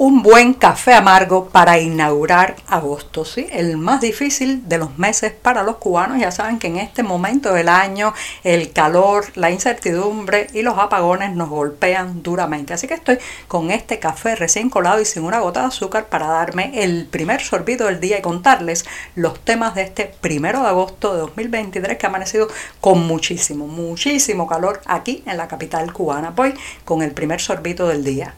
Un buen café amargo para inaugurar agosto, ¿sí? El más difícil de los meses para los cubanos. Ya saben que en este momento del año el calor, la incertidumbre y los apagones nos golpean duramente. Así que estoy con este café recién colado y sin una gota de azúcar para darme el primer sorbito del día y contarles los temas de este primero de agosto de 2023 que ha amanecido con muchísimo, muchísimo calor aquí en la capital cubana. Voy con el primer sorbito del día.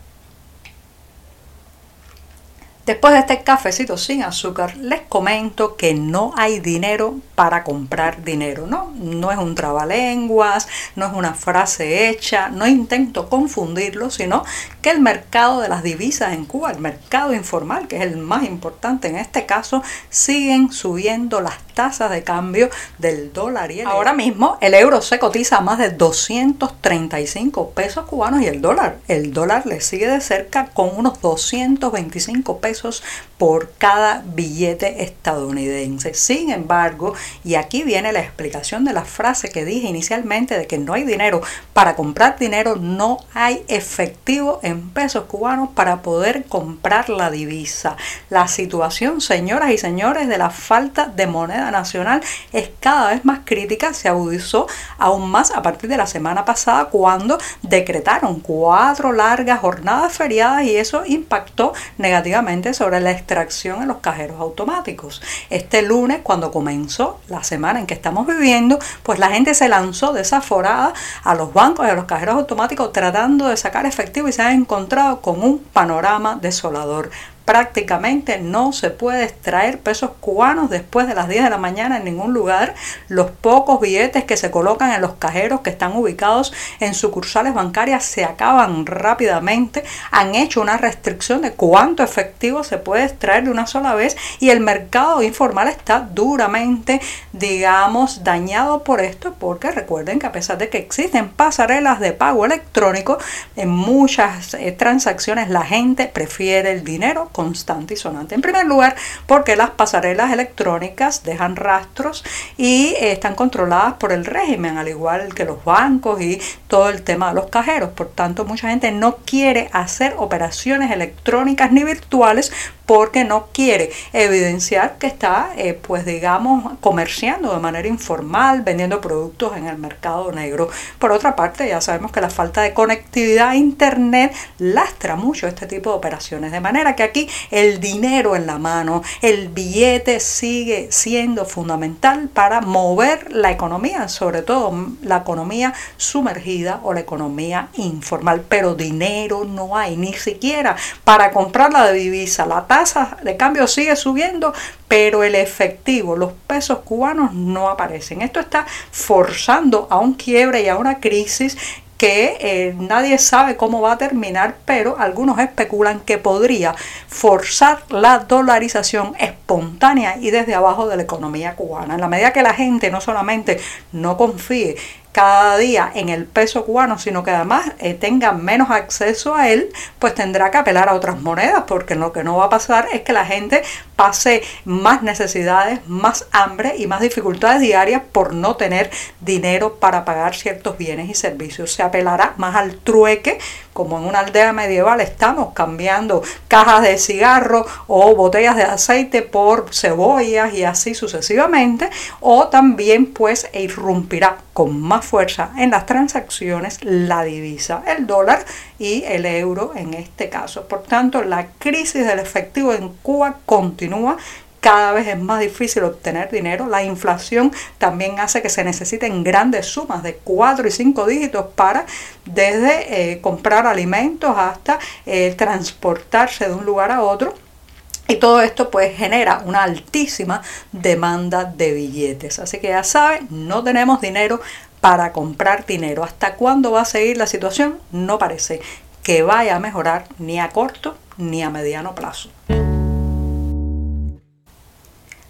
Después de este cafecito sin azúcar, les comento que no hay dinero para comprar dinero, ¿no? No es un trabalenguas, no es una frase hecha, no intento confundirlo, sino que el mercado de las divisas en Cuba, el mercado informal, que es el más importante en este caso, siguen subiendo las tasas de cambio del dólar y el Ahora mismo el euro se cotiza a más de 235 pesos cubanos y el dólar, el dólar le sigue de cerca con unos 225 pesos por cada billete estadounidense. Sin embargo, y aquí viene la explicación de la frase que dije inicialmente de que no hay dinero para comprar dinero, no hay efectivo en pesos cubanos para poder comprar la divisa. La situación, señoras y señores, de la falta de moneda nacional es cada vez más crítica, se agudizó aún más a partir de la semana pasada cuando decretaron cuatro largas jornadas feriadas y eso impactó negativamente sobre la extracción en los cajeros automáticos. Este lunes, cuando comenzó la semana en que estamos viviendo, pues la gente se lanzó desaforada a los bancos y a los cajeros automáticos tratando de sacar efectivo y se han encontrado con un panorama desolador prácticamente no se puede extraer pesos cubanos después de las 10 de la mañana en ningún lugar. Los pocos billetes que se colocan en los cajeros que están ubicados en sucursales bancarias se acaban rápidamente. Han hecho una restricción de cuánto efectivo se puede extraer de una sola vez y el mercado informal está duramente, digamos, dañado por esto porque recuerden que a pesar de que existen pasarelas de pago electrónico, en muchas eh, transacciones la gente prefiere el dinero constante y sonante. En primer lugar, porque las pasarelas electrónicas dejan rastros y eh, están controladas por el régimen, al igual que los bancos y todo el tema de los cajeros. Por tanto, mucha gente no quiere hacer operaciones electrónicas ni virtuales porque no quiere evidenciar que está, eh, pues digamos, comerciando de manera informal, vendiendo productos en el mercado negro. Por otra parte, ya sabemos que la falta de conectividad a Internet lastra mucho este tipo de operaciones, de manera que aquí el dinero en la mano, el billete sigue siendo fundamental para mover la economía, sobre todo la economía sumergida o la economía informal, pero dinero no hay, ni siquiera para comprar la divisa, la tasa de cambio sigue subiendo, pero el efectivo, los pesos cubanos no aparecen. Esto está forzando a un quiebre y a una crisis que eh, nadie sabe cómo va a terminar, pero algunos especulan que podría forzar la dolarización espontánea y desde abajo de la economía cubana. En la medida que la gente no solamente no confíe cada día en el peso cubano, sino que además eh, tenga menos acceso a él, pues tendrá que apelar a otras monedas, porque lo que no va a pasar es que la gente pase más necesidades, más hambre y más dificultades diarias por no tener dinero para pagar ciertos bienes y servicios. Se apelará más al trueque, como en una aldea medieval estamos cambiando cajas de cigarro o botellas de aceite por cebollas y así sucesivamente, o también pues irrumpirá con más fuerza en las transacciones la divisa, el dólar y el euro en este caso. Por tanto, la crisis del efectivo en Cuba continúa cada vez es más difícil obtener dinero. La inflación también hace que se necesiten grandes sumas de 4 y 5 dígitos para desde eh, comprar alimentos hasta eh, transportarse de un lugar a otro. Y todo esto pues genera una altísima demanda de billetes. Así que ya saben, no tenemos dinero para comprar dinero. ¿Hasta cuándo va a seguir la situación? No parece que vaya a mejorar ni a corto ni a mediano plazo.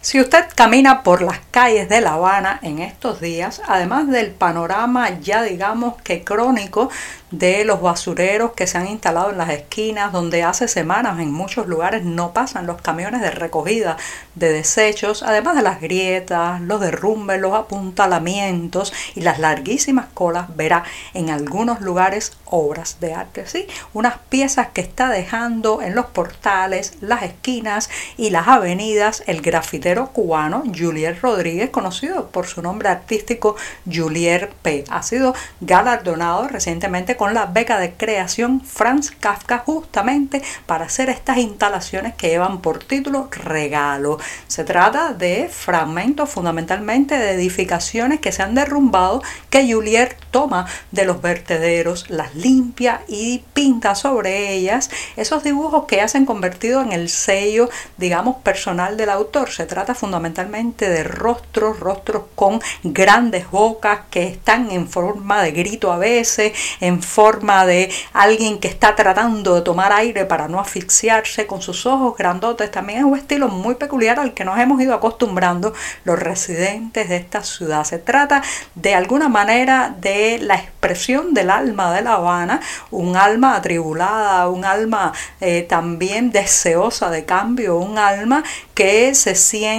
Si usted camina por las calles de La Habana en estos días, además del panorama ya digamos que crónico de los basureros que se han instalado en las esquinas, donde hace semanas en muchos lugares no pasan los camiones de recogida de desechos, además de las grietas, los derrumbes, los apuntalamientos y las larguísimas colas, verá en algunos lugares obras de arte, ¿sí? Unas piezas que está dejando en los portales, las esquinas y las avenidas el grafitero cubano Julier Rodríguez, conocido por su nombre artístico Julier P. Ha sido galardonado recientemente con la beca de creación Franz Kafka justamente para hacer estas instalaciones que llevan por título Regalo. Se trata de fragmentos fundamentalmente de edificaciones que se han derrumbado que Julier toma de los vertederos, las limpia y pinta sobre ellas esos dibujos que ya se han convertido en el sello, digamos, personal del autor. Se trata fundamentalmente de rostros, rostros con grandes bocas que están en forma de grito a veces, en forma de alguien que está tratando de tomar aire para no asfixiarse con sus ojos grandotes. También es un estilo muy peculiar al que nos hemos ido acostumbrando los residentes de esta ciudad. Se trata de alguna manera de la expresión del alma de La Habana, un alma atribulada, un alma eh, también deseosa de cambio, un alma que se siente,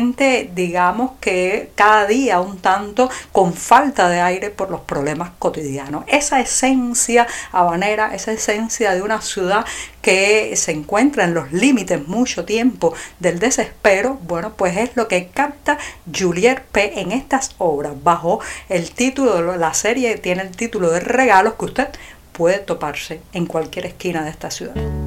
digamos que cada día un tanto con falta de aire por los problemas cotidianos. Esa esencia habanera, esa esencia de una ciudad que se encuentra en los límites mucho tiempo del desespero, bueno, pues es lo que capta Juliet P. en estas obras, bajo el título de la serie, tiene el título de regalos que usted puede toparse en cualquier esquina de esta ciudad.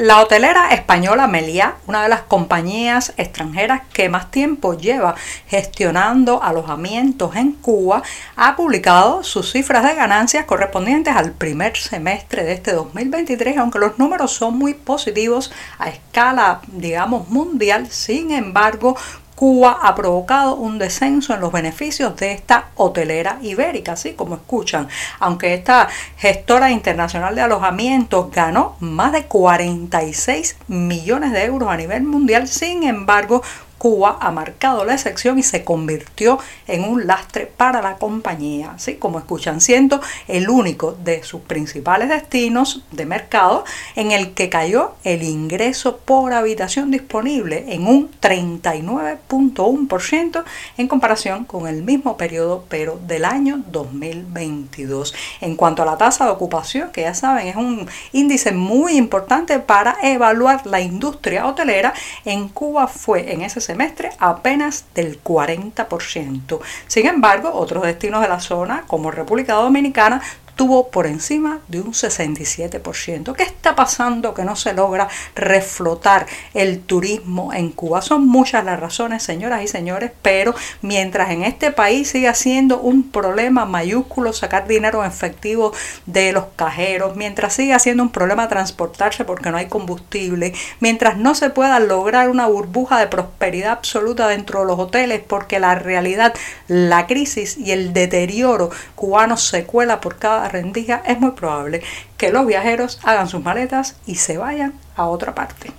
La hotelera española Meliá, una de las compañías extranjeras que más tiempo lleva gestionando alojamientos en Cuba, ha publicado sus cifras de ganancias correspondientes al primer semestre de este 2023, aunque los números son muy positivos a escala, digamos, mundial, sin embargo, Cuba ha provocado un descenso en los beneficios de esta hotelera ibérica, así como escuchan. Aunque esta gestora internacional de alojamientos ganó más de 46 millones de euros a nivel mundial, sin embargo, Cuba ha marcado la excepción y se convirtió en un lastre para la compañía, así como escuchan, siendo el único de sus principales destinos de mercado en el que cayó el ingreso por habitación disponible en un 39.1% en comparación con el mismo periodo pero del año 2022. En cuanto a la tasa de ocupación, que ya saben es un índice muy importante para evaluar la industria hotelera, en Cuba fue en ese semestre apenas del 40%. Sin embargo, otros destinos de la zona, como República Dominicana, estuvo por encima de un 67%. ¿Qué está pasando que no se logra reflotar el turismo en Cuba? Son muchas las razones, señoras y señores, pero mientras en este país sigue siendo un problema mayúsculo sacar dinero en efectivo de los cajeros, mientras sigue siendo un problema transportarse porque no hay combustible, mientras no se pueda lograr una burbuja de prosperidad absoluta dentro de los hoteles porque la realidad, la crisis y el deterioro cubano se cuela por cada rendija, es muy probable que los viajeros hagan sus maletas y se vayan a otra parte.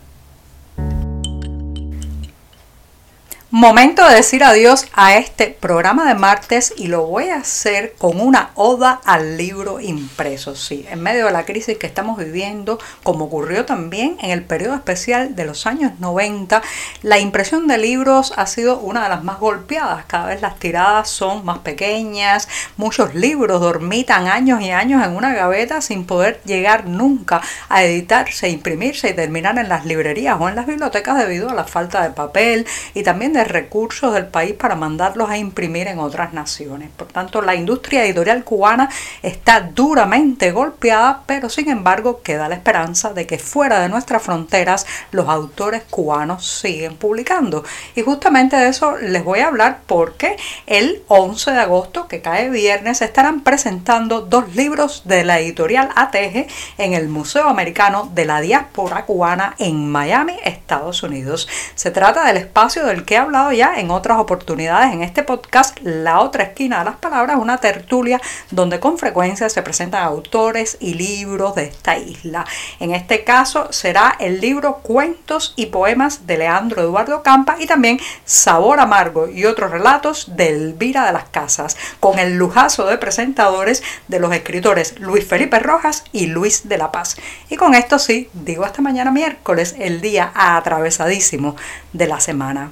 Momento de decir adiós a este programa de martes y lo voy a hacer con una oda al libro impreso. Sí, en medio de la crisis que estamos viviendo, como ocurrió también en el periodo especial de los años 90, la impresión de libros ha sido una de las más golpeadas. Cada vez las tiradas son más pequeñas, muchos libros dormitan años y años en una gaveta sin poder llegar nunca a editarse, imprimirse y terminar en las librerías o en las bibliotecas debido a la falta de papel y también de recursos del país para mandarlos a imprimir en otras naciones. Por tanto, la industria editorial cubana está duramente golpeada, pero sin embargo queda la esperanza de que fuera de nuestras fronteras los autores cubanos siguen publicando. Y justamente de eso les voy a hablar porque el 11 de agosto, que cae viernes, estarán presentando dos libros de la editorial ATG en el Museo Americano de la Diáspora Cubana en Miami, Estados Unidos. Se trata del espacio del que habla ya en otras oportunidades en este podcast, La otra esquina de las palabras, una tertulia donde con frecuencia se presentan autores y libros de esta isla. En este caso será el libro Cuentos y Poemas de Leandro Eduardo Campa y también Sabor Amargo y otros relatos de Elvira de las Casas, con el lujazo de presentadores de los escritores Luis Felipe Rojas y Luis de la Paz. Y con esto sí, digo hasta mañana miércoles, el día atravesadísimo de la semana.